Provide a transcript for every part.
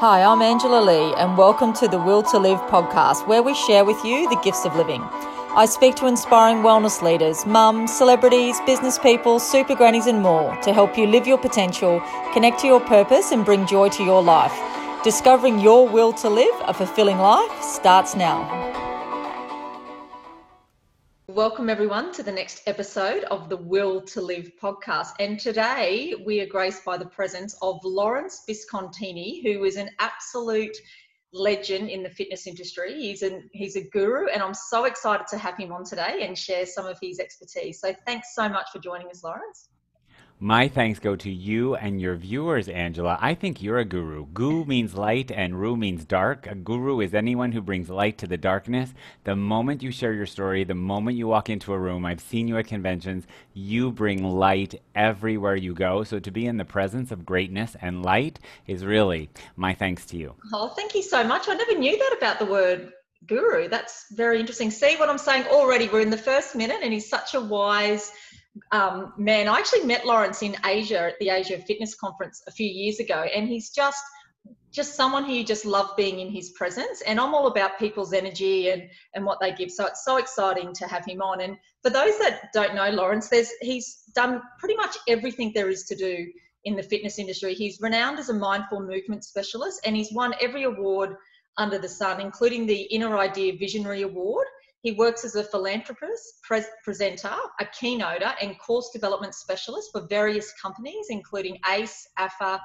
Hi, I'm Angela Lee, and welcome to the Will to Live podcast, where we share with you the gifts of living. I speak to inspiring wellness leaders, mums, celebrities, business people, super grannies, and more to help you live your potential, connect to your purpose, and bring joy to your life. Discovering your will to live a fulfilling life starts now. Welcome, everyone, to the next episode of the Will to Live podcast. And today we are graced by the presence of Lawrence Biscontini, who is an absolute legend in the fitness industry. He's an he's a guru, and I'm so excited to have him on today and share some of his expertise. So thanks so much for joining us, Lawrence. My thanks go to you and your viewers, Angela. I think you're a guru. Gu means light and ru means dark. A guru is anyone who brings light to the darkness. The moment you share your story, the moment you walk into a room, I've seen you at conventions, you bring light everywhere you go. So to be in the presence of greatness and light is really my thanks to you. Oh, thank you so much. I never knew that about the word guru. That's very interesting. See what I'm saying already? We're in the first minute, and he's such a wise um, man, I actually met Lawrence in Asia at the Asia Fitness Conference a few years ago, and he's just just someone who you just love being in his presence. And I'm all about people's energy and and what they give. So it's so exciting to have him on. And for those that don't know Lawrence, there's he's done pretty much everything there is to do in the fitness industry. He's renowned as a mindful movement specialist, and he's won every award under the sun, including the Inner Idea Visionary Award he works as a philanthropist, presenter, a keynoter, and course development specialist for various companies, including ACE, AFA,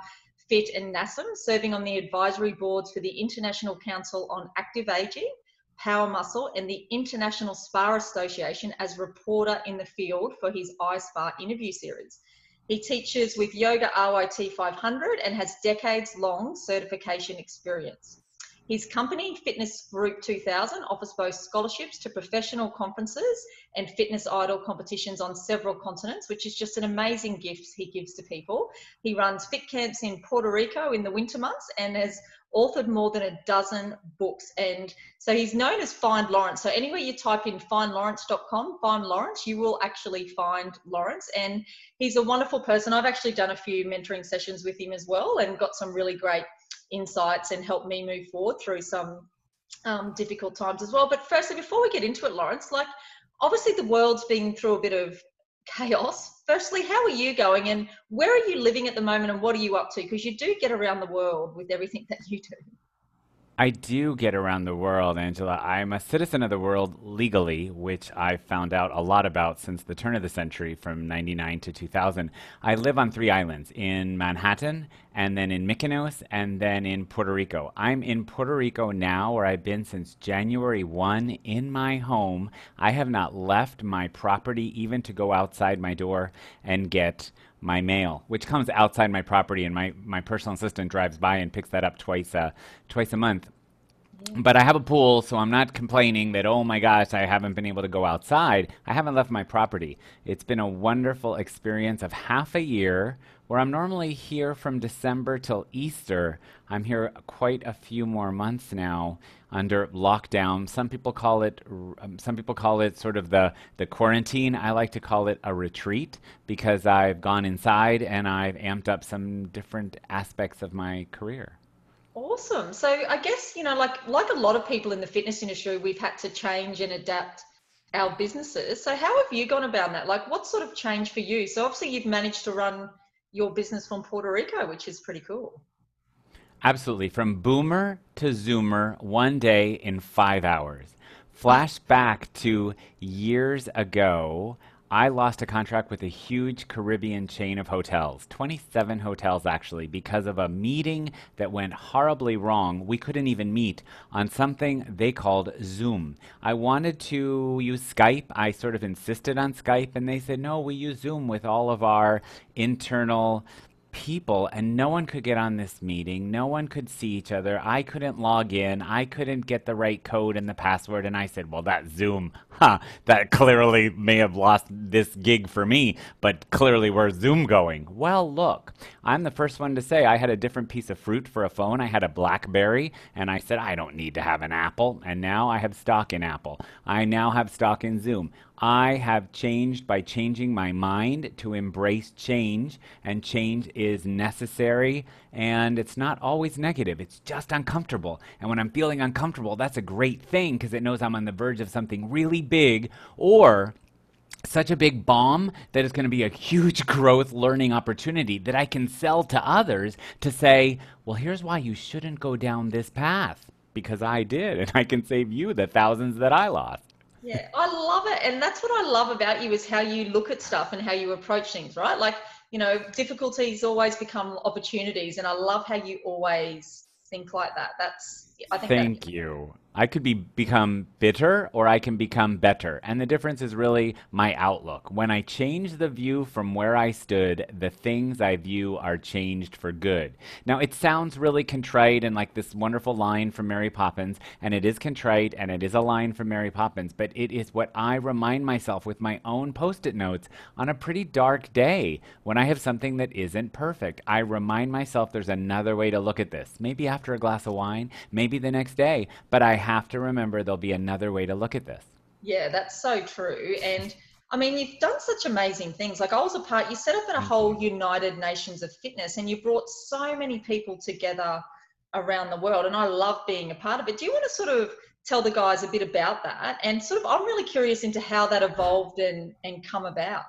FIT, and NASM, serving on the advisory boards for the International Council on Active Aging, Power Muscle, and the International Spa Association as reporter in the field for his iSpa interview series. He teaches with Yoga RYT 500 and has decades long certification experience. His company, Fitness Group 2000, offers both scholarships to professional conferences and fitness idol competitions on several continents, which is just an amazing gift he gives to people. He runs fit camps in Puerto Rico in the winter months and has authored more than a dozen books. And so he's known as Find Lawrence. So anywhere you type in findlawrence.com, find Lawrence, you will actually find Lawrence. And he's a wonderful person. I've actually done a few mentoring sessions with him as well and got some really great insights and help me move forward through some um, difficult times as well. But firstly, before we get into it, Lawrence, like obviously the world's been through a bit of chaos. Firstly, how are you going and where are you living at the moment and what are you up to? Because you do get around the world with everything that you do. I do get around the world, Angela. I'm a citizen of the world legally, which I found out a lot about since the turn of the century from 99 to 2000. I live on three islands in Manhattan, and then in Mykonos, and then in Puerto Rico. I'm in Puerto Rico now, where I've been since January 1 in my home. I have not left my property even to go outside my door and get my mail, which comes outside my property, and my, my personal assistant drives by and picks that up twice a, twice a month. But I have a pool, so I'm not complaining that, oh my gosh, I haven't been able to go outside. I haven't left my property. It's been a wonderful experience of half a year where I'm normally here from December till Easter. I'm here quite a few more months now under lockdown. Some people call it um, some people call it sort of the the quarantine. I like to call it a retreat because I've gone inside and I've amped up some different aspects of my career. Awesome. So I guess you know like like a lot of people in the fitness industry we've had to change and adapt our businesses. So how have you gone about that? Like what sort of change for you? So obviously you've managed to run your business from Puerto Rico, which is pretty cool. Absolutely. From boomer to zoomer, one day in five hours. Flashback to years ago. I lost a contract with a huge Caribbean chain of hotels, 27 hotels actually, because of a meeting that went horribly wrong. We couldn't even meet on something they called Zoom. I wanted to use Skype. I sort of insisted on Skype, and they said, no, we use Zoom with all of our internal people and no one could get on this meeting. No one could see each other. I couldn't log in. I couldn't get the right code and the password. And I said, well, that Zoom, huh, that clearly may have lost this gig for me, but clearly where's Zoom going? Well, look, I'm the first one to say I had a different piece of fruit for a phone. I had a Blackberry and I said, I don't need to have an Apple. And now I have stock in Apple. I now have stock in Zoom. I have changed by changing my mind to embrace change, and change is necessary, and it's not always negative. It's just uncomfortable. And when I'm feeling uncomfortable, that's a great thing because it knows I'm on the verge of something really big, or such a big bomb that it's going to be a huge growth learning opportunity that I can sell to others to say, well, here's why you shouldn't go down this path because I did, and I can save you the thousands that I lost. Yeah, I love it. And that's what I love about you is how you look at stuff and how you approach things, right? Like, you know, difficulties always become opportunities. And I love how you always think like that. That's, I think. Thank you. I could be become bitter or I can become better. And the difference is really my outlook. When I change the view from where I stood, the things I view are changed for good. Now, it sounds really contrite and like this wonderful line from Mary Poppins, and it is contrite and it is a line from Mary Poppins, but it is what I remind myself with my own post it notes on a pretty dark day when I have something that isn't perfect. I remind myself there's another way to look at this. Maybe after a glass of wine, maybe the next day, but I have to remember there'll be another way to look at this. Yeah, that's so true. And I mean, you've done such amazing things. Like I was a part, you set up in a whole United Nations of Fitness and you brought so many people together around the world. And I love being a part of it. Do you want to sort of tell the guys a bit about that? And sort of, I'm really curious into how that evolved and, and come about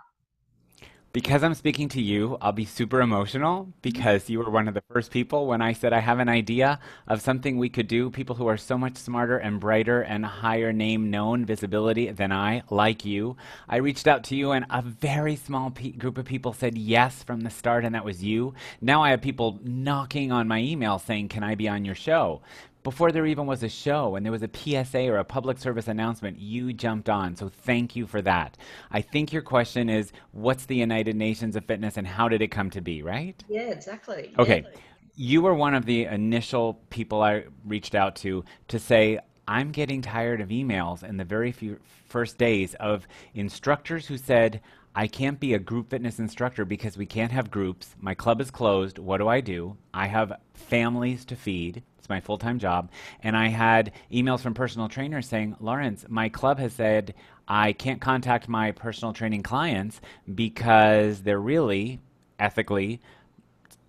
because I'm speaking to you, I'll be super emotional because you were one of the first people when I said I have an idea of something we could do. People who are so much smarter and brighter and higher name known visibility than I, like you. I reached out to you, and a very small pe- group of people said yes from the start, and that was you. Now I have people knocking on my email saying, Can I be on your show? Before there even was a show and there was a PSA or a public service announcement, you jumped on. So thank you for that. I think your question is what's the United Nations of Fitness and how did it come to be, right? Yeah, exactly. Okay. Yeah. You were one of the initial people I reached out to to say, I'm getting tired of emails in the very few first days of instructors who said, I can't be a group fitness instructor because we can't have groups. My club is closed. What do I do? I have families to feed. It's my full time job. And I had emails from personal trainers saying, Lawrence, my club has said I can't contact my personal training clients because they're really ethically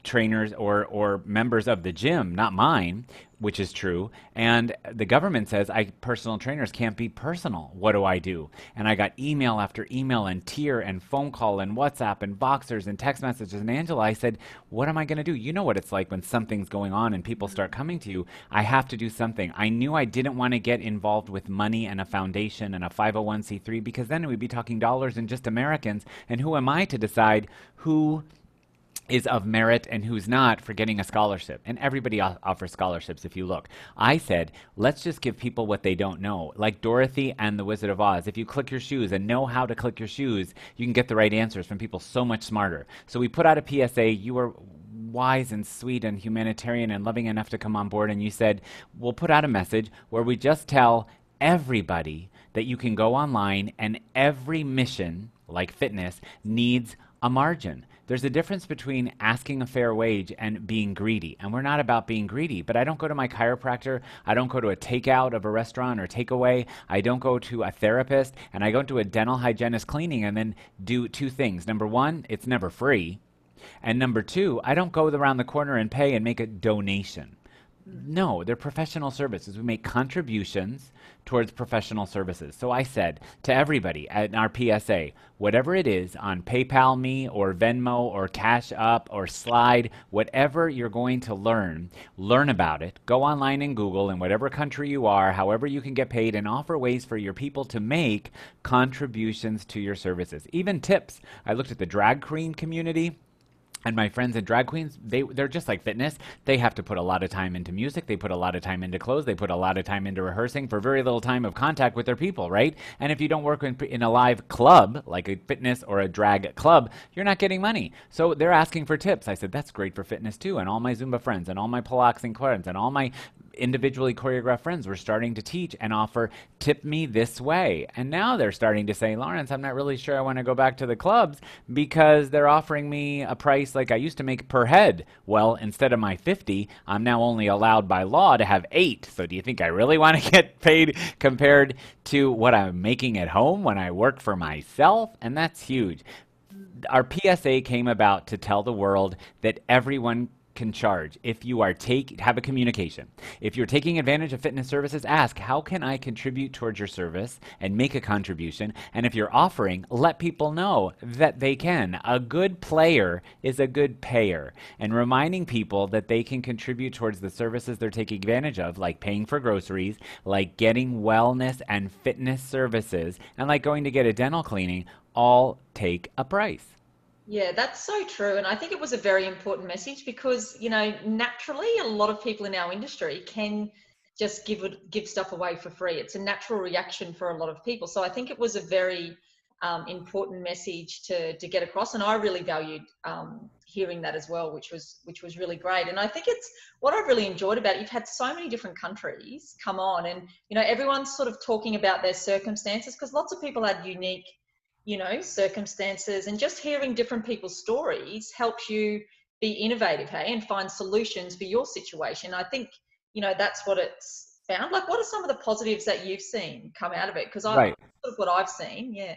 trainers or, or members of the gym, not mine, which is true. And the government says I personal trainers can't be personal. What do I do? And I got email after email and tier and phone call and WhatsApp and boxers and text messages. And Angela, I said, what am I going to do? You know what it's like when something's going on and people start coming to you. I have to do something. I knew I didn't want to get involved with money and a foundation and a 501c3 because then we'd be talking dollars and just Americans. And who am I to decide who is of merit and who's not for getting a scholarship. And everybody offers scholarships if you look. I said, let's just give people what they don't know. Like Dorothy and the Wizard of Oz. If you click your shoes and know how to click your shoes, you can get the right answers from people so much smarter. So we put out a PSA. You were wise and sweet and humanitarian and loving enough to come on board. And you said, we'll put out a message where we just tell everybody that you can go online and every mission, like fitness, needs a margin. There's a difference between asking a fair wage and being greedy. And we're not about being greedy, but I don't go to my chiropractor. I don't go to a takeout of a restaurant or takeaway. I don't go to a therapist and I go to a dental hygienist cleaning and then do two things. Number one, it's never free. And number two, I don't go around the corner and pay and make a donation. No, they're professional services. We make contributions towards professional services. So I said to everybody at our PSA, whatever it is on PayPal me or Venmo or Cash App or Slide, whatever you're going to learn, learn about it. Go online and Google in whatever country you are, however you can get paid, and offer ways for your people to make contributions to your services. Even tips. I looked at the drag queen community and my friends and drag queens they they're just like fitness. They have to put a lot of time into music. They put a lot of time into clothes. They put a lot of time into rehearsing for very little time of contact with their people right? And if you don't work in, in a live club like a fitness or a drag club you're not getting money. So they're asking for tips. I said that's great for fitness too and all my zumba friends and all my pilates friends and all my individually choreographed friends were starting to teach and offer tip me this way. And now they're starting to say, Lawrence, I'm not really sure I want to go back to the clubs because they're offering me a price like I used to make per head. Well, instead of my 50, I'm now only allowed by law to have eight. So do you think I really want to get paid compared to what I'm making at home when I work for myself? And that's huge our PSA came about to tell the world that everyone can charge. If you are take have a communication. If you're taking advantage of fitness services ask how can i contribute towards your service and make a contribution? And if you're offering let people know that they can. A good player is a good payer. And reminding people that they can contribute towards the services they're taking advantage of like paying for groceries like getting wellness and fitness services and like going to get a dental cleaning all take a price yeah, that's so true. And I think it was a very important message because, you know, naturally a lot of people in our industry can just give give stuff away for free. It's a natural reaction for a lot of people. So I think it was a very um, important message to to get across, and I really valued um, hearing that as well, which was which was really great. And I think it's what I've really enjoyed about it. You've had so many different countries come on, and you know everyone's sort of talking about their circumstances because lots of people had unique you know circumstances and just hearing different people's stories helps you be innovative hey and find solutions for your situation. I think you know that's what it's found. Like what are some of the positives that you've seen come out of it? Because i right. sort of what i've seen yeah.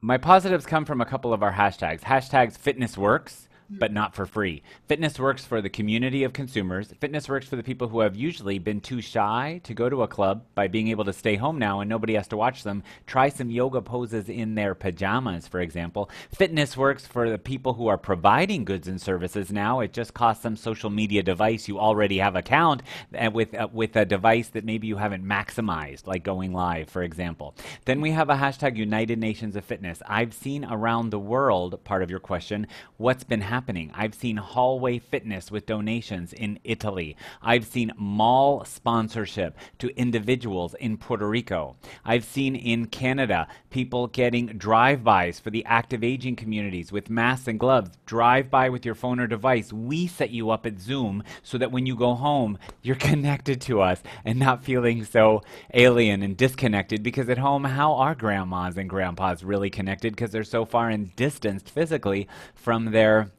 My positives come from a couple of our hashtags. Hashtags fitness works but not for free. Fitness works for the community of consumers. Fitness works for the people who have usually been too shy to go to a club by being able to stay home now and nobody has to watch them. Try some yoga poses in their pajamas, for example. Fitness works for the people who are providing goods and services now. It just costs some social media device you already have account uh, with uh, with a device that maybe you haven't maximized, like going live, for example. Then we have a hashtag United Nations of Fitness. I've seen around the world, part of your question, what's been happening happening. I've seen hallway fitness with donations in Italy. I've seen mall sponsorship to individuals in Puerto Rico. I've seen in Canada people getting drive bys for the active aging communities with masks and gloves. Drive by with your phone or device. We set you up at Zoom so that when you go home, you're connected to us and not feeling so alien and disconnected because at home, how are grandmas and grandpas really connected because they're so far and distanced physically from their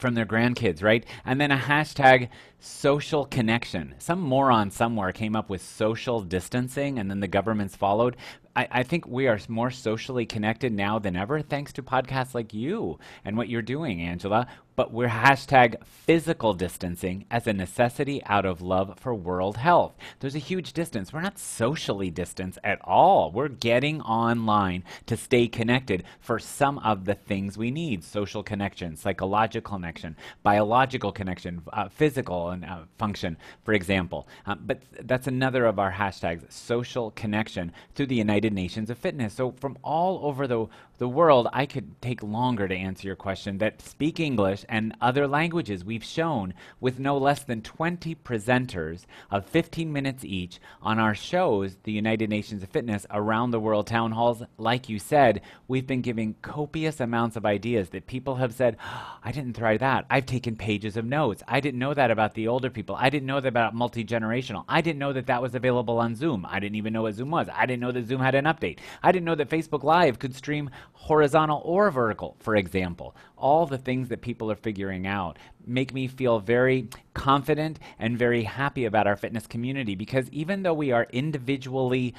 from their grandkids, right? And then a hashtag social connection. Some moron somewhere came up with social distancing and then the governments followed. I, I, think we are more socially connected now than ever thanks to podcasts like you and what you're doing, Angela. But we're hashtag physical distancing as a necessity out of love for world health. There's a huge distance. We're not socially distanced at all. We're getting online to stay connected for some of the things we need social connection, psychological connection, biological connection, uh, physical and uh, function, for example. Um, but that's another of our hashtags social connection through the United Nations of Fitness. So, from all over the the world, I could take longer to answer your question, that speak English and other languages. We've shown with no less than 20 presenters of 15 minutes each on our shows, the United Nations of Fitness, around the world town halls. Like you said, we've been giving copious amounts of ideas that people have said, oh, I didn't try that. I've taken pages of notes. I didn't know that about the older people. I didn't know that about multi generational. I didn't know that that was available on Zoom. I didn't even know what Zoom was. I didn't know that Zoom had an update. I didn't know that Facebook Live could stream horizontal or vertical, for example. All the things that people are figuring out make me feel very confident and very happy about our fitness community because even though we are individually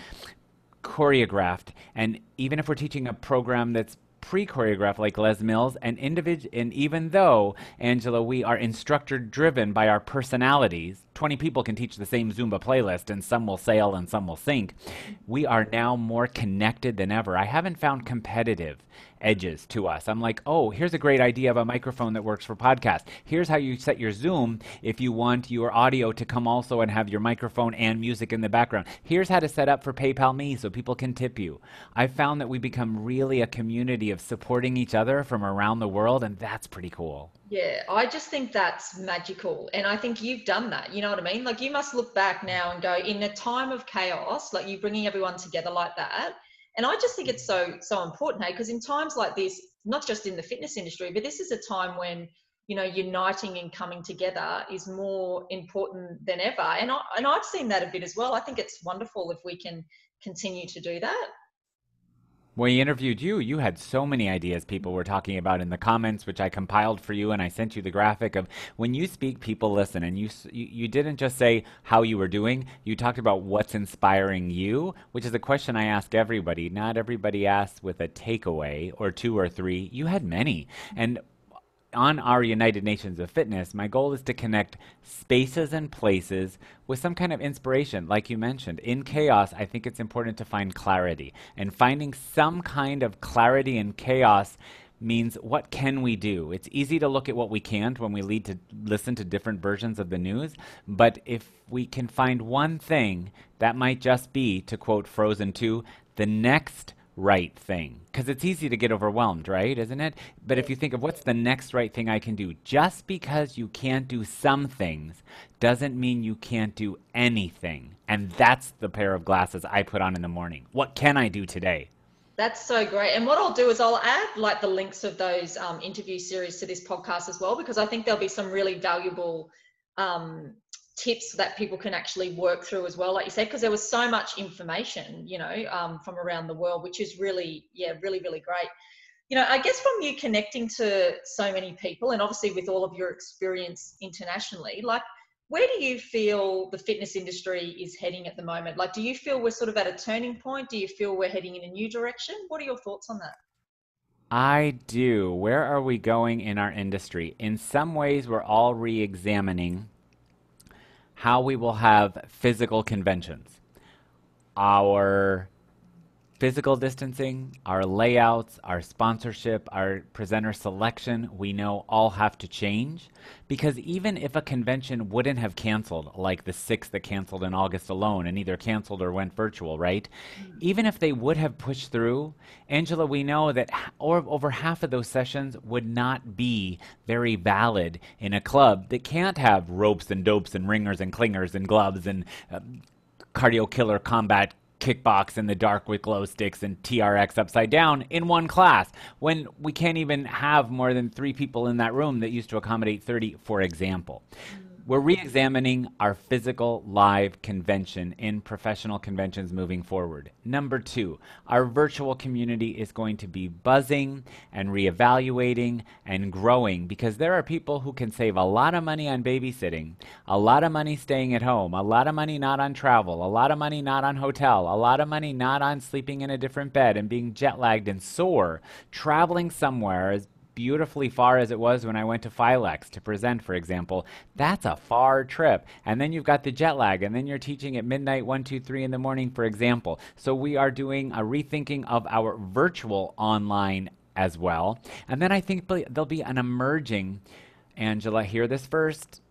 choreographed, and even if we're teaching a program that's pre-choreographed like Les Mills, and and even though Angela, we are instructor driven by our personalities. Twenty people can teach the same Zumba playlist, and some will sail and some will sink. We are now more connected than ever. I haven't found competitive edges to us. I'm like, oh, here's a great idea of a microphone that works for podcast. Here's how you set your Zoom if you want your audio to come also and have your microphone and music in the background. Here's how to set up for PayPal Me so people can tip you. I found that we become really a community of supporting each other from around the world, and that's pretty cool. Yeah, I just think that's magical. And I think you've done that. You know what I mean? Like you must look back now and go, in a time of chaos, like you bringing everyone together like that and I just think it's so so important, hey, because in times like this, not just in the fitness industry, but this is a time when you know uniting and coming together is more important than ever and I, and I've seen that a bit as well I think it's wonderful if we can continue to do that when we interviewed you, you had so many ideas people were talking about in the comments, which I compiled for you, and I sent you the graphic of when you speak, people listen. And you, you, you didn't just say how you were doing, you talked about what's inspiring you, which is a question I ask everybody. Not everybody asks with a takeaway or two or three. You had many. And on our United Nations of Fitness, my goal is to connect spaces and places with some kind of inspiration, like you mentioned. In chaos, I think it's important to find clarity. And finding some kind of clarity in chaos means what can we do? It's easy to look at what we can't when we lead to listen to different versions of the news, but if we can find one thing, that might just be, to quote Frozen 2, the next right thing. Because it's easy to get overwhelmed, right? Isn't it? But if you think of what's the next right thing I can do, just because you can't do some things doesn't mean you can't do anything. And that's the pair of glasses I put on in the morning. What can I do today? That's so great. And what I'll do is I'll add like the links of those um, interview series to this podcast as well, because I think there'll be some really valuable um, tips that people can actually work through as well like you said because there was so much information you know um, from around the world which is really yeah really really great. You know i guess from you connecting to so many people and obviously with all of your experience internationally like where do you feel the fitness industry is heading at the moment? Like do you feel we're sort of at a turning point? Do you feel we're heading in a new direction? What are your thoughts on that? I do. Where are we going in our industry? In some ways, we're all re examining how we will have physical conventions. Our physical distancing, our layouts, our sponsorship, our presenter selection, we know all have to change because even if a convention wouldn't have canceled, like the six that canceled in August alone and either canceled or went virtual, right? Mm. Even if they would have pushed through, Angela, we know that or over half of those sessions would not be very valid in a club that can't have ropes and dopes and ringers and clingers and gloves and uh, cardio killer combat kickbox in the dark with glow sticks and TRX upside down in one class when we can't even have more than three people in that room that used to accommodate 30, for example. Mm we're re-examining our physical live convention in professional conventions moving forward. Number two, our virtual community is going to be buzzing and reevaluating and growing because there are people who can save a lot of money on babysitting, a lot of money staying at home, a lot of money not on travel, a lot of money not on hotel, a lot of money not on sleeping in a different bed and being jet lagged and sore, traveling somewhere as beautifully far as it was when I went to Filex to present, for example, that's a far trip. And then you've got the jet lag, and then you're teaching at midnight, one, two, three in the morning, for example. So we are doing a rethinking of our virtual online as well. And then I think there'll be an emerging, Angela, hear this first.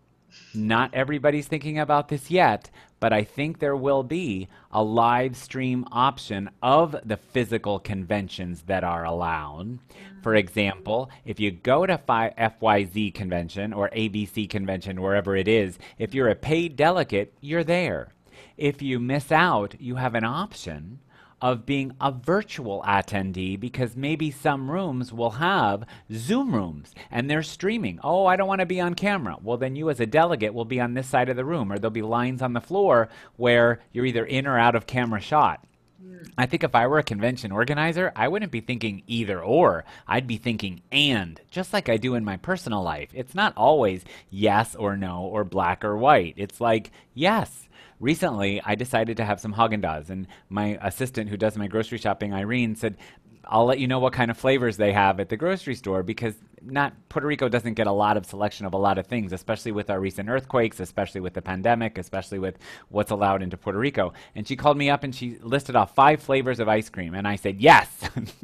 Not everybody's thinking about this yet, but I think there will be a live stream option of the physical conventions that are allowed. For mm. example, if you go to FYZ convention or ABC convention, wherever it is, if you're a paid delegate, you're there. If you miss out, you have an option of being a virtual attendee because maybe some rooms will have Zoom rooms and they're streaming. Oh, I don't want to be on camera. Well, then you as a delegate will be on this side of the room, or there'll be lines on the floor where you're either in or out of camera shot. Hmm. I think if I were a convention organizer, I wouldn't be thinking either or. I'd be thinking and, just like I do in my personal life. It's not always yes or no or black or white. It's like, yes, recently I decided to have some Haagen Dazs, and my assistant who does my grocery shopping, Irene, said, I'll let you know what kind of flavors they have at the grocery store because not Puerto Rico doesn't get a lot of selection of a lot of things, especially with our recent earthquakes, especially with the pandemic, especially with what's allowed into Puerto Rico. And she called me up and she listed off five flavors of ice cream, and I said yes.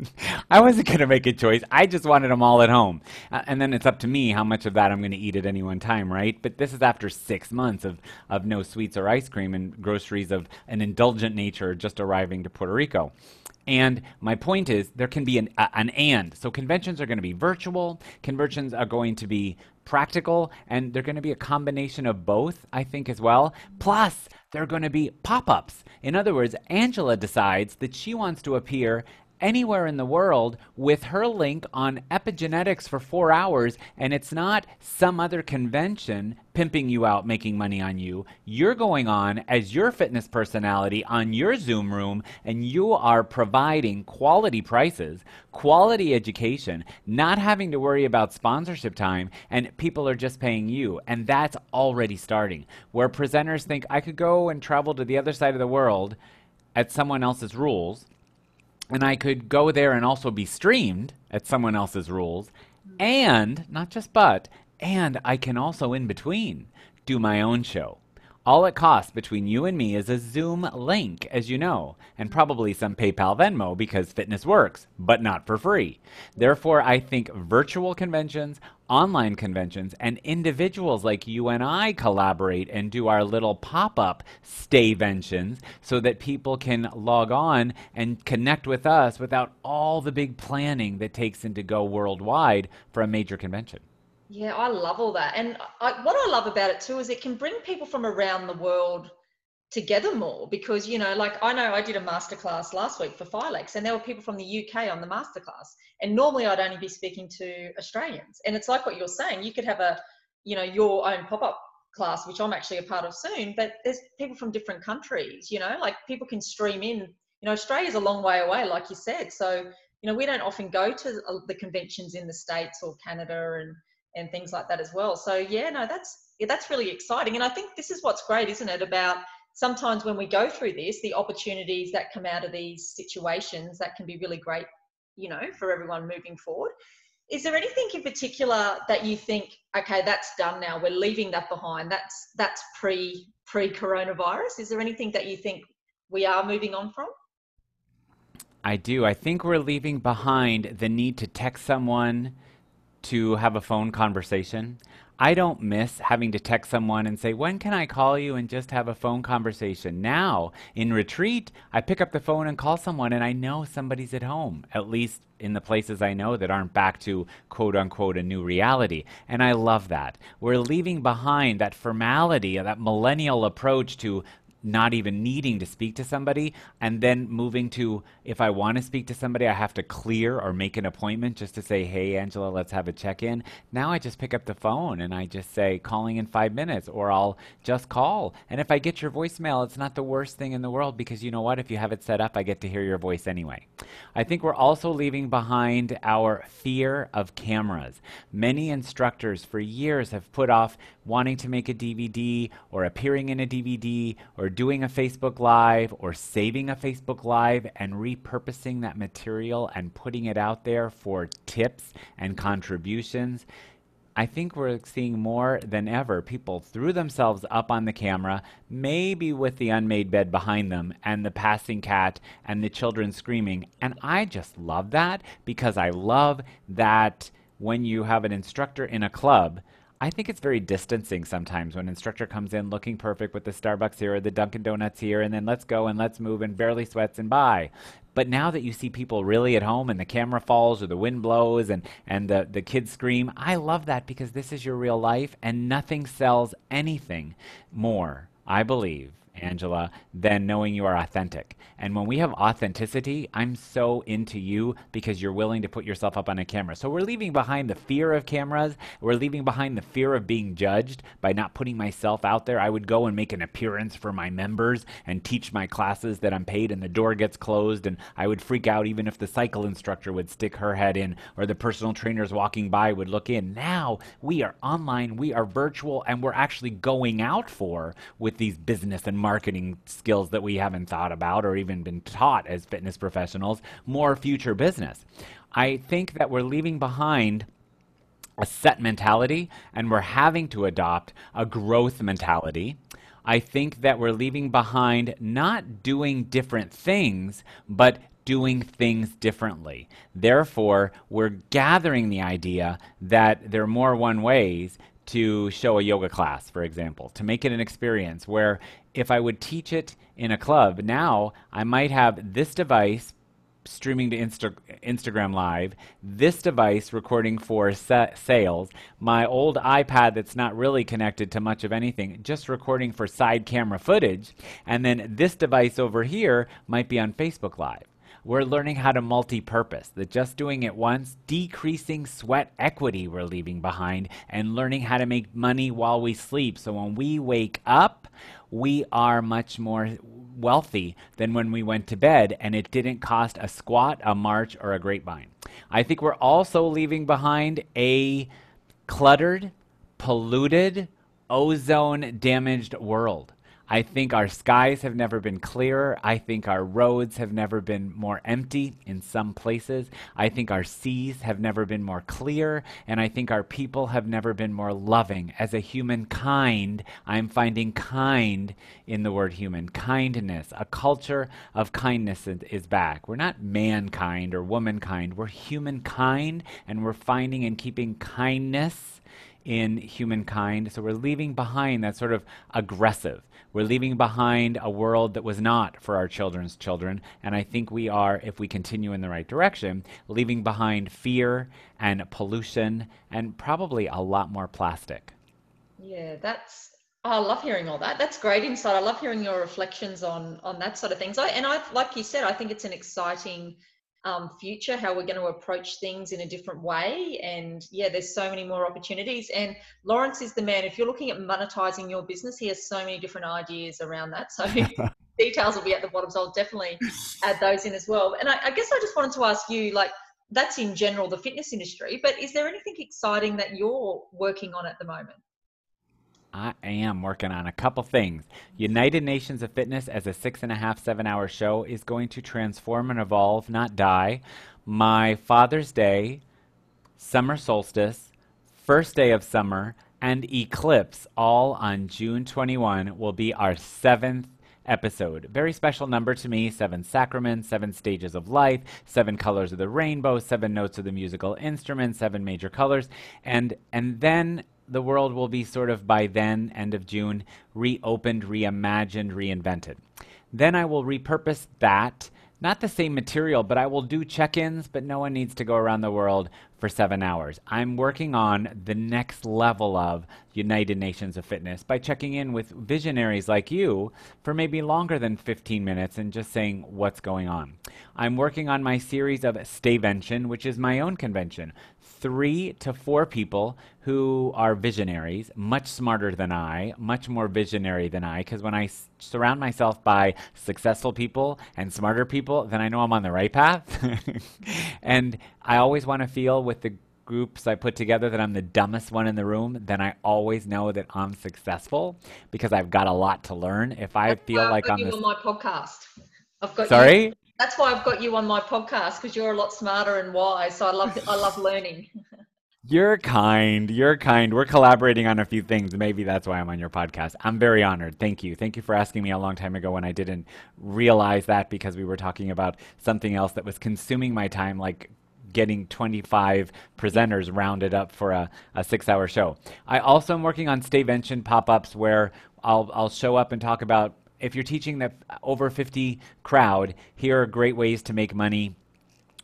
I wasn't going to make a choice. I just wanted them all at home. Uh, and then it's up to me how much of that I'm going to eat at any one time, right? But this is after six months of of no sweets or ice cream and groceries of an indulgent nature just arriving to Puerto Rico. And my point is, there can be an, uh, an and. So conventions are going to be virtual, conventions are going to be practical, and they're going to be a combination of both, I think, as well. Plus, they're going to be pop ups. In other words, Angela decides that she wants to appear anywhere in the world with her link on epigenetics for four hours, and it's not some other convention pimping you out, making money on you. You're going on as your fitness personality on your Zoom room, and you are providing quality prices, quality education, not having to worry about sponsorship time, and people are just paying you. And that's already starting. Where presenters think, I could go and travel to the other side of the world at someone else's rules and I could go there and also be streamed at someone else's rules, and not just but, and I can also in between do my own show. All it costs between you and me is a Zoom link, as you know, and probably some PayPal Venmo because fitness works, but not for free. Therefore, I think virtual conventions, online conventions, and individuals like you and I collaborate and do our little pop up stayventions so that people can log on and connect with us without all the big planning that takes into go worldwide for a major convention. Yeah, I love all that. And I, what I love about it too is it can bring people from around the world together more because, you know, like I know I did a masterclass last week for Filex and there were people from the UK on the masterclass. And normally I'd only be speaking to Australians. And it's like what you're saying, you could have a, you know, your own pop up class, which I'm actually a part of soon, but there's people from different countries, you know, like people can stream in. You know, Australia's a long way away, like you said. So, you know, we don't often go to the conventions in the States or Canada and and things like that as well. So yeah, no, that's yeah, that's really exciting. And I think this is what's great, isn't it? About sometimes when we go through this, the opportunities that come out of these situations that can be really great, you know, for everyone moving forward. Is there anything in particular that you think, okay, that's done now, we're leaving that behind. That's that's pre pre coronavirus. Is there anything that you think we are moving on from? I do. I think we're leaving behind the need to text someone to have a phone conversation. I don't miss having to text someone and say, When can I call you and just have a phone conversation? Now, in retreat, I pick up the phone and call someone and I know somebody's at home, at least in the places I know that aren't back to quote unquote a new reality. And I love that. We're leaving behind that formality, that millennial approach to not even needing to speak to somebody and then moving to if I want to speak to somebody, I have to clear or make an appointment just to say, hey, Angela, let's have a check in. Now I just pick up the phone and I just say, calling in five minutes, or I'll just call. And if I get your voicemail, it's not the worst thing in the world because you know what? If you have it set up, I get to hear your voice anyway. I think we're also leaving behind our fear of cameras. Many instructors for years have put off wanting to make a DVD or appearing in a DVD or doing a Facebook Live or saving a Facebook Live and repurposing that material and putting it out there for tips and contributions. I think we're seeing more than ever people threw themselves up on the camera, maybe with the unmade bed behind them and the passing cat and the children screaming. And I just love that because I love that when you have an instructor in a club I think it's very distancing sometimes when instructor comes in looking perfect with the Starbucks here or the Dunkin' Donuts here, and then let's go and let's move and barely sweats and bye. But now that you see people really at home and the camera falls or the wind blows and, and the, the kids scream, I love that because this is your real life and nothing sells anything more, I believe, Angela, than knowing you are authentic. And when we have authenticity, I'm so into you because you're willing to put yourself up on a camera. So we're leaving behind the fear of cameras. We're leaving behind the fear of being judged by not putting myself out there. I would go and make an appearance for my members and teach my classes that I'm paid, and the door gets closed. And I would freak out even if the cycle instructor would stick her head in or the personal trainers walking by would look in. Now we are online, we are virtual, and we're actually going out for with these business and marketing skills that we haven't thought about or even been taught as fitness professionals, more future business. I think that we're leaving behind a set mentality and we're having to adopt a growth mentality. I think that we're leaving behind not doing different things, but doing things differently. Therefore, we're gathering the idea that there are more one ways to show a yoga class, for example, to make it an experience where if I would teach it in a club, now I might have this device streaming to Insta- Instagram Live, this device recording for sa- sales, my old iPad that's not really connected to much of anything, just recording for side camera footage, and then this device over here might be on Facebook Live. We're learning how to multi purpose, that just doing it once, decreasing sweat equity we're leaving behind, and learning how to make money while we sleep. So when we wake up, we are much more wealthy than when we went to bed, and it didn't cost a squat, a march, or a grapevine. I think we're also leaving behind a cluttered, polluted, ozone damaged world. I think our skies have never been clearer. I think our roads have never been more empty in some places. I think our seas have never been more clear. And I think our people have never been more loving. As a humankind, I'm finding kind in the word human. Kindness. A culture of kindness is back. We're not mankind or womankind. We're humankind, and we're finding and keeping kindness in humankind. So we're leaving behind that sort of aggressive. We're leaving behind a world that was not for our children's children. And I think we are, if we continue in the right direction, leaving behind fear and pollution and probably a lot more plastic. Yeah, that's Oh, I love hearing all that. That's great insight. I love hearing your reflections on on that sort of things. And I, like you said, I think it's an exciting um, future, how we're going to approach things in a different way. And yeah, there's so many more opportunities. And Lawrence is the man. If you're looking at monetizing your business, he has so many different ideas around that. So details will be at the bottom. So I'll definitely add those in as well. And I, I guess I just wanted to ask you, like, that's in general the fitness industry, but is there anything exciting that you're working on at the moment? I am working on a couple things. United Nations of Fitness as a six and a half, seven hour show is going to transform and evolve, not die. My Father's Day, summer solstice, first day of summer, and eclipse, all on June 21, will be our seventh episode. Very special number to me seven sacraments, seven stages of life, seven colors of the rainbow, seven notes of the musical instrument, seven major colors. And, and then the world will be sort of by then, end of June, reopened, reimagined, reinvented. Then I will repurpose that, not the same material, but I will do check ins, but no one needs to go around the world for seven hours. I'm working on the next level of United Nations of Fitness by checking in with visionaries like you for maybe longer than 15 minutes and just saying what's going on. I'm working on my series of Stayvention, which is my own convention three to four people who are visionaries, much smarter than I, much more visionary than I, because when I s- surround myself by successful people and smarter people, then I know I'm on the right path. and I always want to feel with the groups I put together that I'm the dumbest one in the room, then I always know that I'm successful because I've got a lot to learn. If I That's feel like I'm this... on my podcast. I've got Sorry? You that's why I've got you on my podcast because you're a lot smarter and wise. So I love I love learning. You're kind. You're kind. We're collaborating on a few things. Maybe that's why I'm on your podcast. I'm very honored. Thank you. Thank you for asking me a long time ago when I didn't realize that because we were talking about something else that was consuming my time, like getting 25 presenters rounded up for a, a six hour show. I also am working on Stayvention pop ups where I'll, I'll show up and talk about if you're teaching the over 50 crowd, here are great ways to make money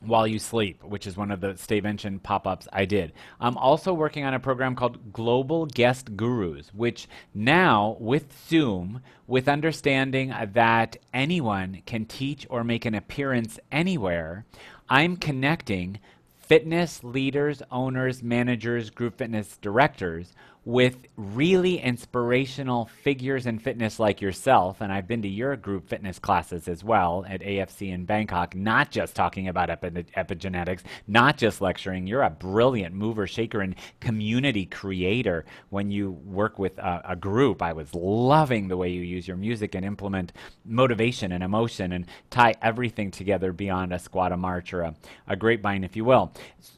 while you sleep, which is one of the Stayvention pop ups I did. I'm also working on a program called Global Guest Gurus, which now with Zoom, with understanding that anyone can teach or make an appearance anywhere, I'm connecting fitness leaders, owners, managers, group fitness directors with really inspirational figures in fitness like yourself, and I've been to your group fitness classes as well at AFC in Bangkok, not just talking about epi- epigenetics, not just lecturing. You're a brilliant mover, shaker, and community creator when you work with a, a group. I was loving the way you use your music and implement motivation and emotion and tie everything together beyond a squat, a march, or a, a grapevine, if you will.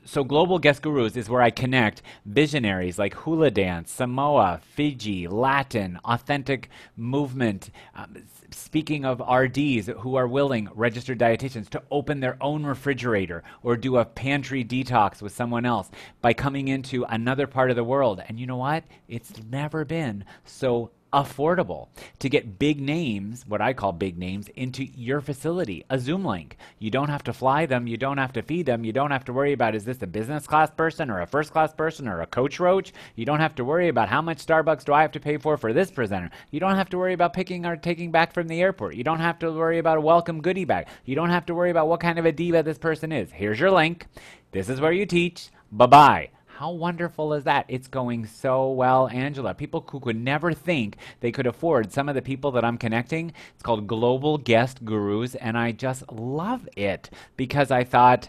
So, Global Guest Gurus is where I connect visionaries like Hula Dance dance, Samoa, Fiji, Latin, authentic movement. Um, speaking of RDs who are willing, registered dietitians, to open their own refrigerator or do a pantry detox with someone else by coming into another part of the world. And you know what? It's never been so affordable to get big names, what I call big names, into your facility. A Zoom link. You don't have to fly them. You don't have to feed them. You don't have to worry about is this a business class person or a first class person or a coach roach. You don't have to worry about how much Starbucks do I have to pay for for this presenter. You don't have to worry about picking or taking back from the airport. You don't have to worry about a welcome goodie bag. You don't have to worry about what kind of a diva this person is. Here's your link. This is where you teach. Bye bye. How wonderful is that? It's going so well, Angela. People who could never think they could afford some of the people that I'm connecting. It's called Global Guest Gurus, and I just love it because I thought,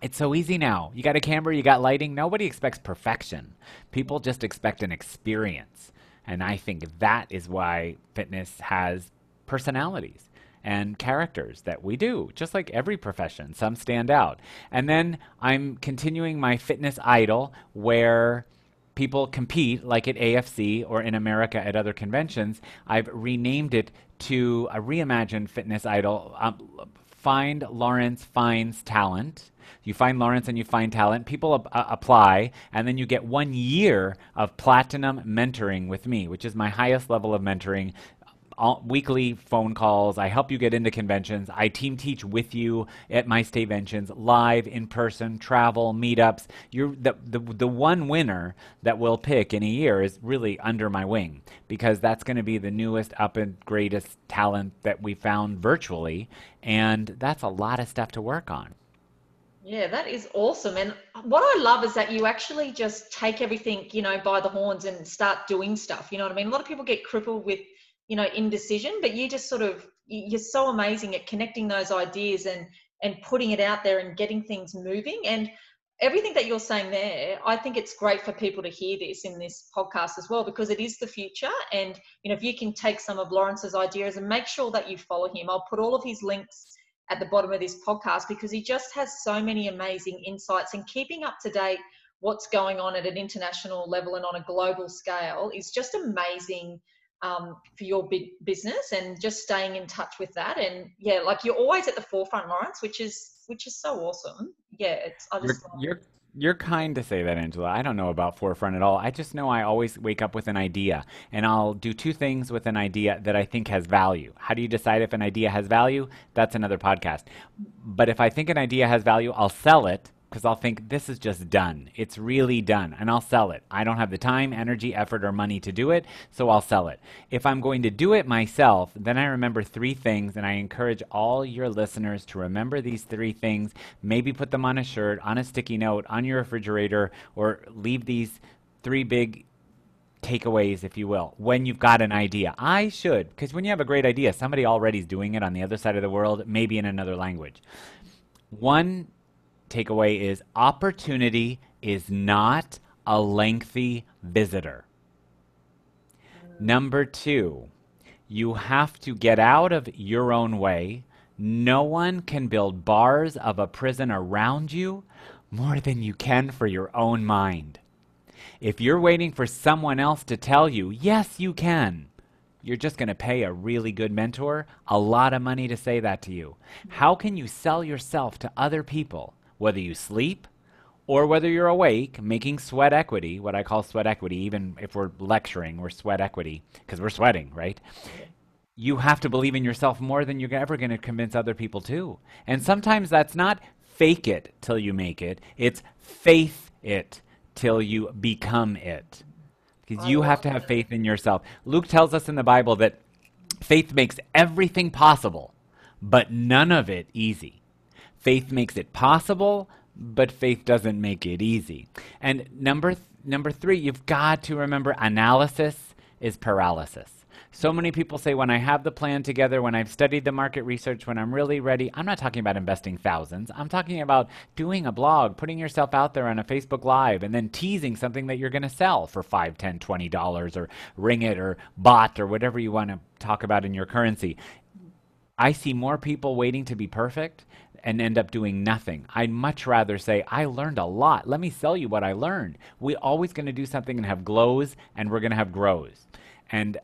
it's so easy now. You got a camera, you got lighting. Nobody expects perfection. People just expect an experience. And I think that is why fitness has personalities and characters that we do, just like every profession. Some stand out. And then I'm continuing my fitness idol where people compete, like at AFC or in America at other conventions. I've renamed it to a reimagined fitness idol. Um, find Lawrence finds talent. You find Lawrence and you find talent. People ap- uh, apply, and then you get one year of platinum mentoring with me, which is my highest level of mentoring all, weekly phone calls. I help you get into conventions. I team teach with you at my state conventions, live, in person, travel, meetups. You're the, the, the one winner that we'll pick in a year is really under my wing because that's going to be the newest, up and greatest talent that we found virtually. And that's a lot of stuff to work on. Yeah, that is awesome. And what I love is that you actually just take everything, you know, by the horns and start doing stuff. You know what I mean? A lot of people get crippled with you know indecision but you just sort of you're so amazing at connecting those ideas and and putting it out there and getting things moving. And everything that you're saying there i think it's great for people to hear this in this podcast as well because it is the future. And you know if you can take some of lawrence's ideas and make sure that you follow him i'll put all of his links at the bottom of this podcast because he just has so many amazing insights. And keeping up to date what's going on at an international level and on a global scale is just amazing um, for your big business and just staying in touch with that. And yeah like you're always at the forefront lawrence which is which is so awesome. Yeah it's i just you're, you're, you're kind to say that angela. I don't know about forefront at all. I just know i always wake up with an idea and i'll do two things with an idea that i think has value. How do you decide if an idea has value? That's another podcast. But if i think an idea has value i'll sell it because I'll think this is just done. It's really done, and I'll sell it. I don't have the time, energy, effort, or money to do it, so I'll sell it. If I'm going to do it myself, then I remember three things, and I encourage all your listeners to remember these three things. Maybe put them on a shirt, on a sticky note, on your refrigerator, or leave these three big takeaways, if you will, when you've got an idea. I should, because when you have a great idea, somebody already is doing it on the other side of the world, maybe in another language. One takeaway is opportunity is not a lengthy visitor. Number two, you have to get out of your own way. No one can build bars of a prison around you more than you can for your own mind. If you're waiting for someone else to tell you, yes, you can, you're just going to pay a really good mentor a lot of money to say that to you. How can you sell yourself to other people whether you sleep or whether you're awake, making sweat equity, what I call sweat equity, even if we're lecturing, we're sweat equity because we're sweating, right? You have to believe in yourself more than you're ever going to convince other people to. And sometimes that's not fake it till you make it, it's faith it till you become it. Because you have to have faith in yourself. Luke tells us in the Bible that faith makes everything possible, but none of it easy. Faith makes it possible, but faith doesn't make it easy. And number th- number 3, you've got to remember analysis is paralysis. So many people say, when I have the plan together, when I've studied the market research, when I'm really ready, I'm not talking about investing thousands. I'm talking about doing a blog, putting yourself out there on a Facebook Live, and then teasing something that you're going to sell for $5, $10, $20, or ringgit, or baht, or whatever you want to talk about in your currency. I see more people waiting to be perfect and end up doing nothing. I'd much rather say, I learned a lot. Let me sell you what I learned. We're always going to do something and have glows, and we're going to have grows. And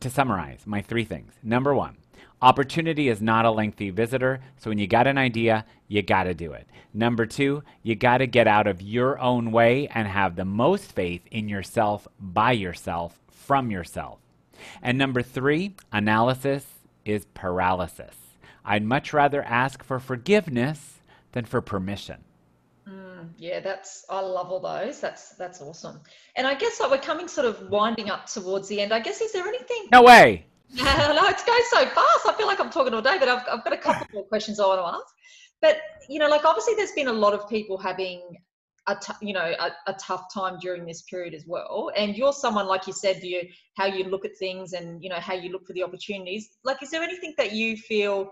to summarize, my three things. Number one, opportunity is not a lengthy visitor. So when you got an idea, you got to do it. Number two, you got to get out of your own way and have the most faith in yourself, by yourself, from yourself. And number three, analysis is paralysis. I'd much rather ask for forgiveness than for permission. Mm, yeah, that's I love all those. That's that's awesome. And I guess like we're coming sort of winding up towards the end. I guess is there anything? No way. no, it's going so fast. I feel like I'm talking all day, but I've, I've got a couple more questions I want to ask. But you know, like obviously, there's been a lot of people having a t- you know a, a, tough time during this period as well and you're someone like you said you how you look at things and you know how you look for the opportunities like is there anything that you feel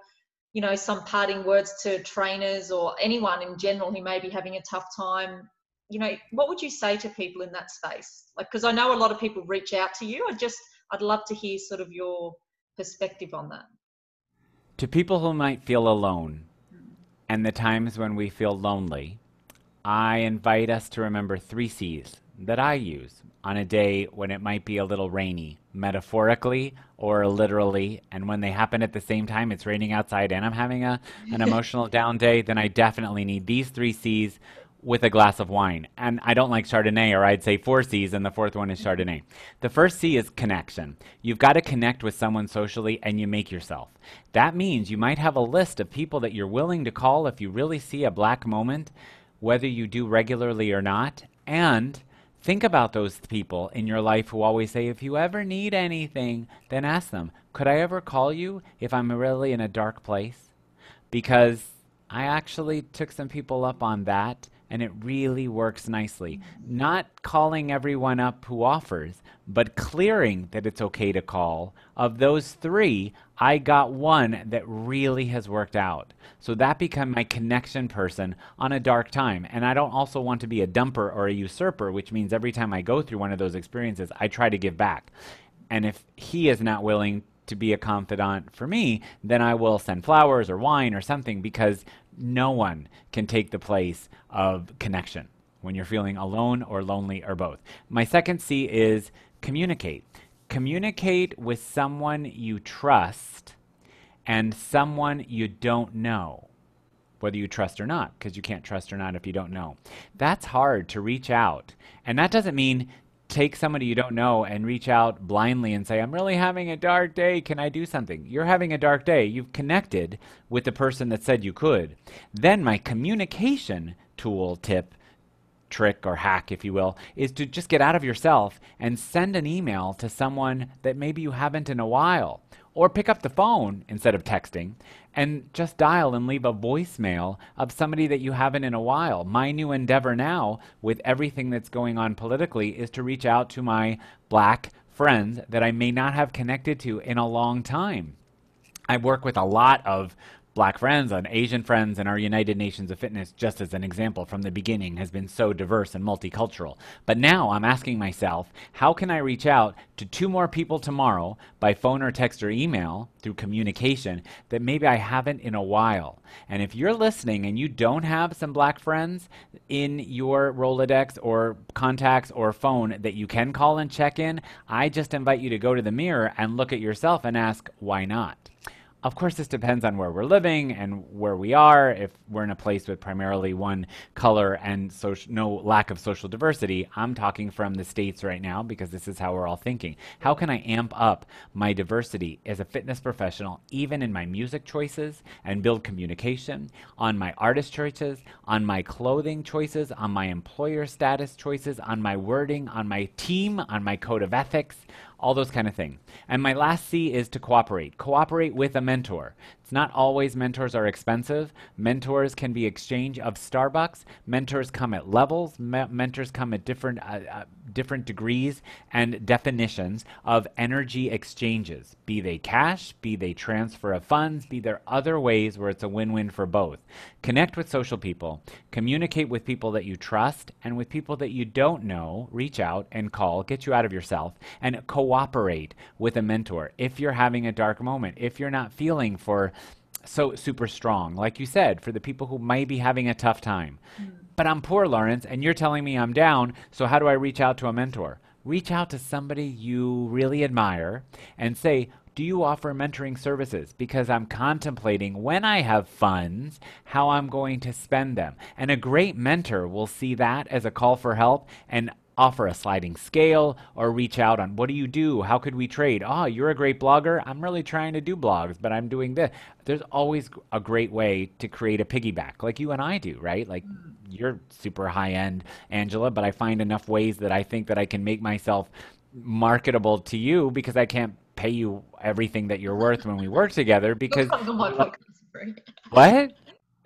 you know some parting words to trainers or anyone in general who may be having a tough time you know what would you say to people in that space? Like because i know a lot of people reach out to you. I just i'd love to hear sort of your perspective on that. To people who might feel alone and the times when we feel lonely i invite us to remember three c's that i use on a day when it might be a little rainy, metaphorically or literally, and when they happen at the same time, it's raining outside and I'm having a, an emotional down day, then I definitely need these three C's with a glass of wine. And I don't like Chardonnay, or I'd say four C's, and the fourth one is Chardonnay. The first C is connection. You've got to connect with someone socially, and you make yourself. That means you might have a list of people that you're willing to call if you really see a black moment, whether you do regularly or not, and Think about those people in your life who always say, if you ever need anything, then ask them, could I ever call you if I'm really in a dark place? Because I actually took some people up on that and it really works nicely. Not calling everyone up who offers, but clearing that it's okay to call. Of those three, I got one that really has worked out. So that became my connection person on a dark time. And I don't also want to be a dumper or a usurper, which means every time I go through one of those experiences, I try to give back. And if he is not willing to be a confidant for me, then I will send flowers or wine or something because no one can take the place of connection when you're feeling alone or lonely or both. My second C is communicate. Communicate with someone you trust and someone you don't know, whether you trust or not, because you can't trust or not if you don't know. That's hard to reach out. And that doesn't mean take somebody you don't know and reach out blindly and say, I'm really having a dark day. Can I do something? You're having a dark day. You've connected with the person that said you could. Then my communication tool tip trick or hack, if you will, is to just get out of yourself and send an email to someone that maybe you haven't in a while. Or pick up the phone instead of texting and just dial and leave a voicemail of somebody that you haven't in a while. My new endeavor now, with everything that's going on politically, is to reach out to my black friends that I may not have connected to in a long time. I work with a lot of black friends and Asian friends and our United Nations of Fitness, just as an example from the beginning, has been so diverse and multicultural. But now I'm asking myself, how can I reach out to two more people tomorrow by phone or text or email through communication that maybe I haven't in a while? And if you're listening and you don't have some black friends in your Rolodex or contacts or phone that you can call and check in, I just invite you to go to the mirror and look at yourself and ask, why not? Of course, this depends on where we're living and where we are. If we're in a place with primarily one color and no lack of social diversity, I'm talking from the States right now because this is how we're all thinking. How can I amp up my diversity as a fitness professional, even in my music choices, and build communication, on my artist choices, on my clothing choices, on my employer status choices, on my wording, on my team, on my code of ethics, all those kind of things. And my last C is to cooperate. Cooperate with a mentor. Not always mentors are expensive. Mentors can be exchange of Starbucks. Mentors come at levels. Me- mentors come at different uh, uh, different degrees and definitions of energy exchanges. Be they cash, be they transfer of funds, be there other ways where it's a win-win for both. Connect with social people. Communicate with people that you trust and with people that you don't know. Reach out and call. Get you out of yourself and cooperate with a mentor if you're having a dark moment. If you're not feeling for so super strong, like you said, for the people who might be having a tough time. Mm. But I'm poor, Lawrence, and you're telling me I'm down, so how do I reach out to a mentor? Reach out to somebody you really admire and say, do you offer mentoring services? Because I'm contemplating when I have funds, how I'm going to spend them. And a great mentor will see that as a call for help and offer a sliding scale or reach out on what do you do? How could we trade? Oh, you're a great blogger. I'm really trying to do blogs, but I'm doing this. There's always a great way to create a piggyback like you and I do, right? Like mm. you're super high end, Angela, but I find enough ways that I think that I can make myself marketable to you because I can't pay you everything that you're worth when we work together because what?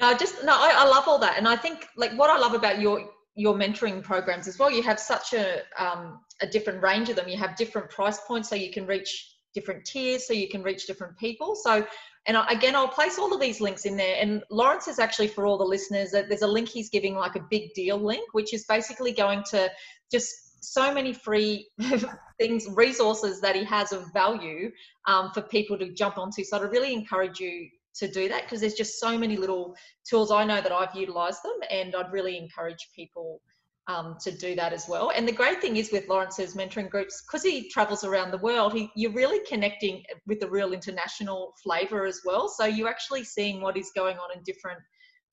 No, just no. I, I love all that, and I think like what I love about your your mentoring programs as well. You have such a um, a different range of them. You have different price points, so you can reach different tiers, so you can reach different people. So, and again, I'll place all of these links in there. And Lawrence is actually for all the listeners. that There's a link he's giving, like a big deal link, which is basically going to just so many free things, resources that he has of value um, for people to jump onto. So I'd really encourage you to do that because there's just so many little tools I know that I've utilized them and I'd really encourage people um, to do that as well. And the great thing is with Lawrence's mentoring groups, because he travels around the world, he, you're really connecting with a real international flavor as well. So you're actually seeing what is going on in different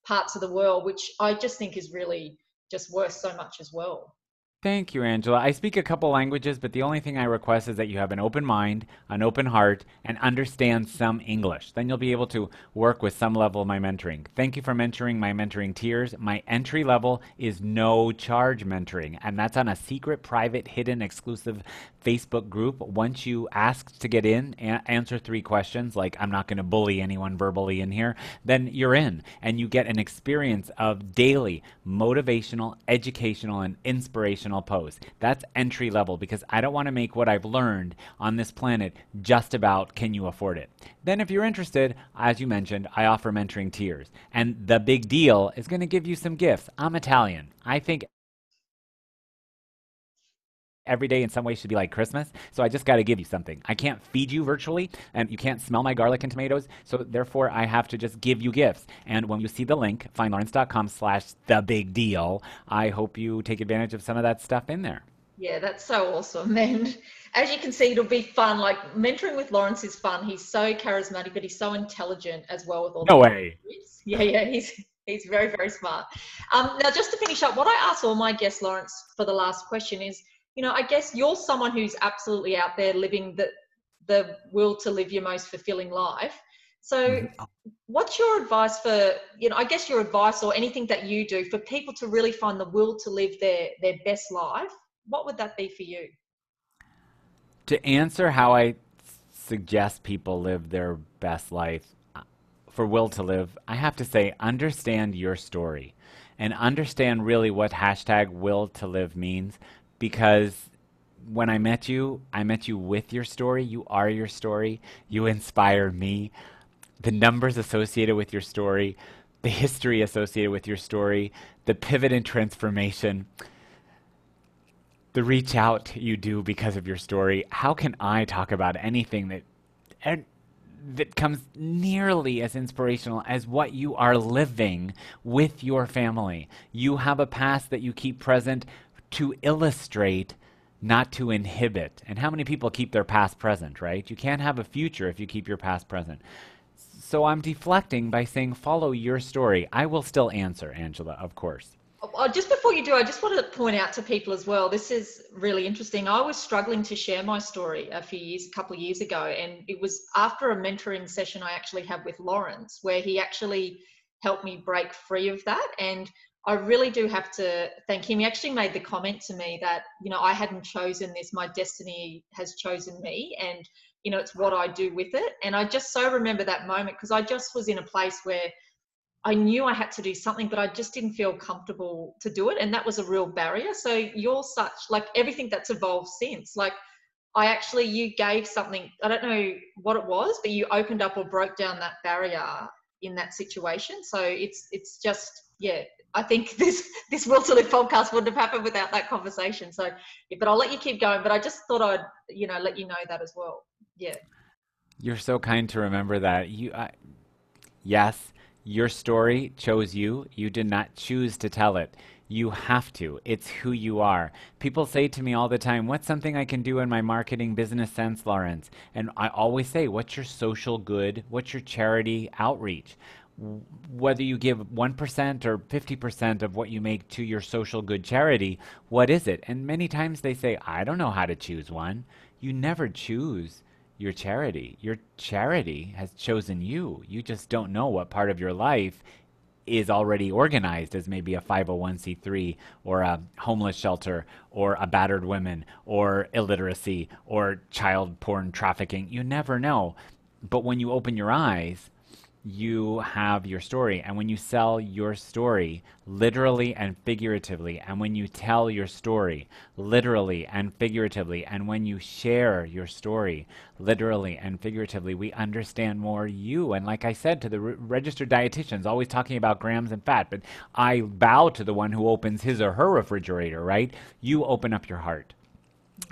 parts of the world, which I just think is really just worth so much as well. Thank you, Angela. I speak a couple languages, but the only thing I request is that you have an open mind, an open heart, and understand some English. Then you'll be able to work with some level of my mentoring. Thank you for mentoring my mentoring tiers. My entry level is no charge mentoring, and that's on a secret, private, hidden, exclusive Facebook group. Once you ask to get in, answer three questions, like I'm not going to bully anyone verbally in here, then you're in, and you get an experience of daily motivational, educational, and inspirational post. That's entry level because I don't want to make what I've learned on this planet just about can you afford it. Then, if you're interested, as you mentioned, I offer mentoring tiers. And the big deal is going to give you some gifts. I'm Italian. I think every day in some way should be like Christmas. So I just got to give you something. I can't feed you virtually, and you can't smell my garlic and tomatoes. So therefore, I have to just give you gifts. And when you see the link, findlawrence.com slash the big deal, I hope you take advantage of some of that stuff in there. Yeah, that's so awesome. And as you can see, it'll be fun. Like mentoring with Lawrence is fun. He's so charismatic, but he's so intelligent as well with all no way. Yeah, yeah, he's he's very, very smart. Um, now, just to finish up, what I ask all my guests, Lawrence, for the last question is you know, I guess you're someone who's absolutely out there living the the will to live your most fulfilling life. So, mm-hmm. what's your advice for you know? I guess your advice or anything that you do for people to really find the will to live their their best life. What would that be for you? To answer how I suggest people live their best life uh, for will to live, I have to say understand your story and understand really what hashtag will to live means because when I met you, I met you with your story. You are your story. You inspire me. The numbers associated with your story, the history associated with your story, the pivot and transformation, the reach out you do because of your story. How can I talk about anything that that comes nearly as inspirational as what you are living with your family? You have a past that you keep present to illustrate, not to inhibit. And how many people keep their past present, right? You can't have a future if you keep your past present. So I'm deflecting by saying, follow your story. I will still answer, Angela, of course. Oh, oh just before you do, I just wanted to point out to people as well. This is really interesting. I was struggling to share my story a few years, a couple of years ago, and it was after a mentoring session I actually had with Lawrence, where he actually helped me break free of that. And I really do have to thank him. He actually made the comment to me that, you know, I hadn't chosen this, my destiny has chosen me, and, you know, it's what I do with it. And I just so remember that moment because I just was in a place where I knew I had to do something, but I just didn't feel comfortable to do it. And that was a real barrier. So you're such, like, everything that's evolved since, like, I actually, you gave something, I don't know what it was, but you opened up or broke down that barrier in that situation. So it's, it's just, yeah, I think this this Will to Live podcast wouldn't have happened without that conversation. So, but I'll let you keep going. But I just thought I'd you know let you know that as well. Yeah. You're so kind to remember that. You, I, yes, your story chose you. You did not choose to tell it. You have to. It's who you are. People say to me all the time, What's something I can do in my marketing business sense, Lawrence? And I always say, What's your social good? What's your charity outreach? Whether you give 1% or 50% of what you make to your social good charity, what is it? And many times they say, I don't know how to choose one. You never choose your charity. Your charity has chosen you. You just don't know what part of your life is already organized as maybe a 501c3 or a homeless shelter or a battered women or illiteracy or child porn trafficking. You never know. But when you open your eyes, you have your story. And when you sell your story, literally and figuratively, and when you tell your story, literally and figuratively, and when you share your story, literally and figuratively, we understand more you. And like I said to the re- registered dietitians, always talking about grams and fat, but I bow to the one who opens his or her refrigerator, right? You open up your heart.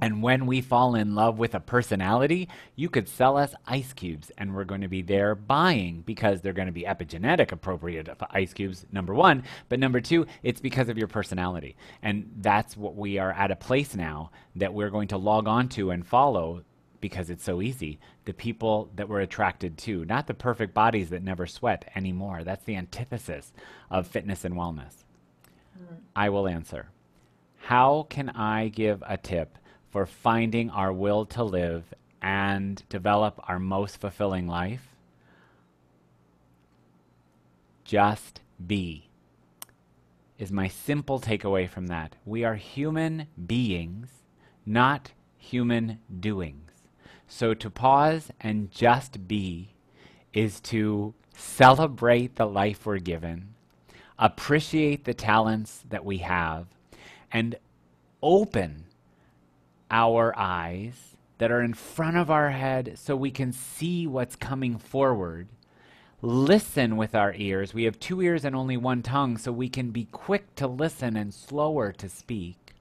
And when we fall in love with a personality, you could sell us ice cubes and we're going to be there buying because they're going to be epigenetic appropriate ice cubes, number one. But number two, it's because of your personality. And that's what we are at a place now that we're going to log on to and follow because it's so easy. The people that we're attracted to, not the perfect bodies that never sweat anymore. That's the antithesis of fitness and wellness. Mm. I will answer. How can I give a tip? For finding our will to live and develop our most fulfilling life? Just be is my simple takeaway from that. We are human beings, not human doings. So to pause and just be is to celebrate the life we're given, appreciate the talents that we have, and open our eyes that are in front of our head so we can see what's coming forward. Listen with our ears. We have two ears and only one tongue, so we can be quick to listen and slower to speak.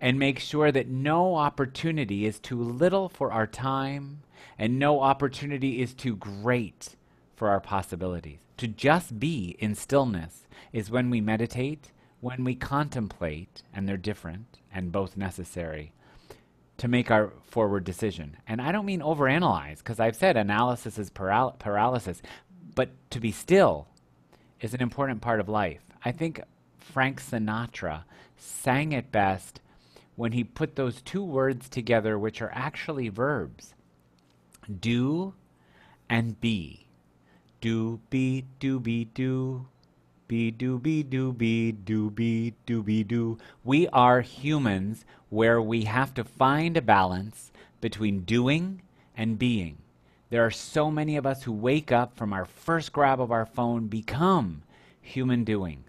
And make sure that no opportunity is too little for our time, and no opportunity is too great for our possibilities. To just be in stillness is when we meditate, when we contemplate, and they're different and both necessary to make our forward decision. And I don't mean overanalyze, because I've said analysis is paral- paralysis, but to be still is an important part of life. I think Frank Sinatra sang it best when he put those two words together, which are actually verbs do and be. Do, be, do, be, do. Be, do, be, do, be, do, be, do, be, do. We are humans where we have to find a balance between doing and being. There are so many of us who wake up from our first grab of our phone, become human doings.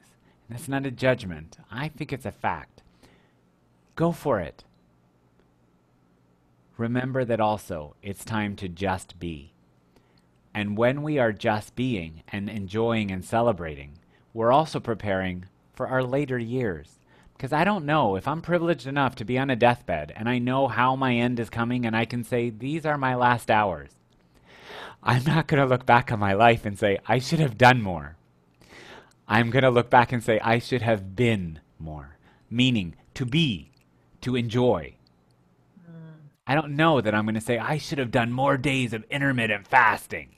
That's not a judgment. I think it's a fact. Go for it. Remember that also it's time to just be. And when we are just being and enjoying and celebrating, we're also preparing for our later years. Because I don't know if I'm privileged enough to be on a deathbed and I know how my end is coming and I can say, these are my last hours. I'm not going to look back on my life and say, I should have done more. I'm going to look back and say, I should have been more. Meaning, to be, to enjoy. Mm. I don't know that I'm going to say, I should have done more days of intermittent fasting.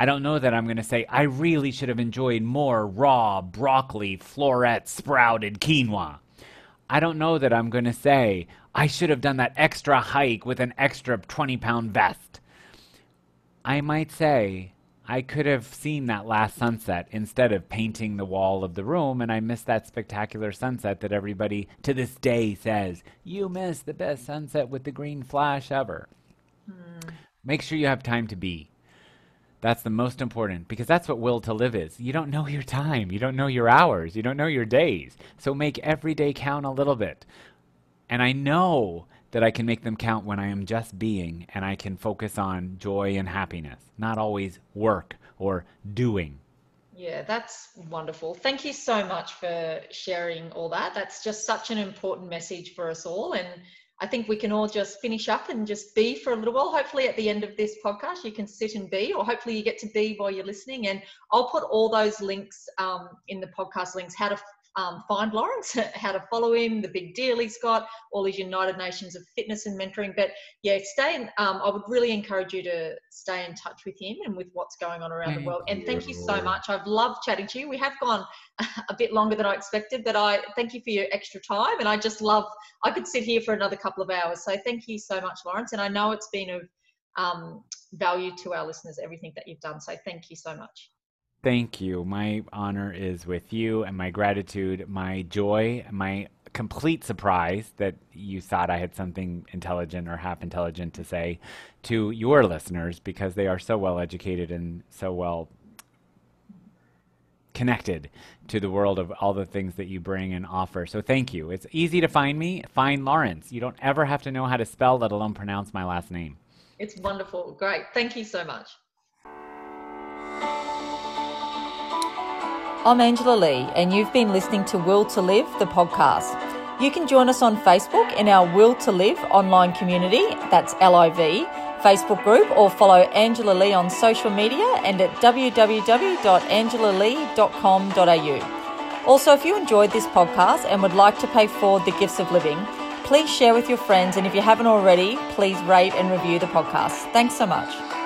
I don't know that I'm going to say, I really should have enjoyed more raw broccoli, floret, sprouted quinoa. I don't know that I'm going to say, I should have done that extra hike with an extra 20 pound vest. I might say, I could have seen that last sunset instead of painting the wall of the room, and I missed that spectacular sunset that everybody to this day says, You missed the best sunset with the green flash ever. Mm. Make sure you have time to be. That's the most important because that's what will to live is. You don't know your time, you don't know your hours, you don't know your days. So make every day count a little bit. And I know that I can make them count when I am just being and I can focus on joy and happiness, not always work or doing. Yeah, that's wonderful. Thank you so much for sharing all that. That's just such an important message for us all. And I think we can all just finish up and just be for a little while. Hopefully, at the end of this podcast, you can sit and be, or hopefully, you get to be while you're listening. And I'll put all those links um, in the podcast links how to um, find Lawrence, how to follow him, the big deal he's got, all his United Nations of fitness and mentoring. But yeah, stay in, um, I would really encourage you to stay in touch with him and with what's going on around thank the world. And thank you so much. I've loved chatting to you. We have gone a bit longer than I expected, but I thank you for your extra time. And I just love, I could sit here for another couple of hours. So thank you so much, Lawrence. And I know it's been of um, value to our listeners, everything that you've done. So thank you so much. Thank you. My honor is with you and my gratitude, my joy, my complete surprise that you thought I had something intelligent or half intelligent to say to your listeners because they are so well educated and so well connected to the world of all the things that you bring and offer. So thank you. It's easy to find me. Find Lawrence. You don't ever have to know how to spell, let alone pronounce my last name. It's wonderful. Great. Thank you so much. I'm Angela Lee, and you've been listening to Will to Live, the podcast. You can join us on Facebook in our Will to Live online community, that's LIV, Facebook group, or follow Angela Lee on social media and at www.angelalee.com.au. Also, if you enjoyed this podcast and would like to pay forward the gifts of living, please share with your friends, and if you haven't already, please rate and review the podcast. Thanks so much.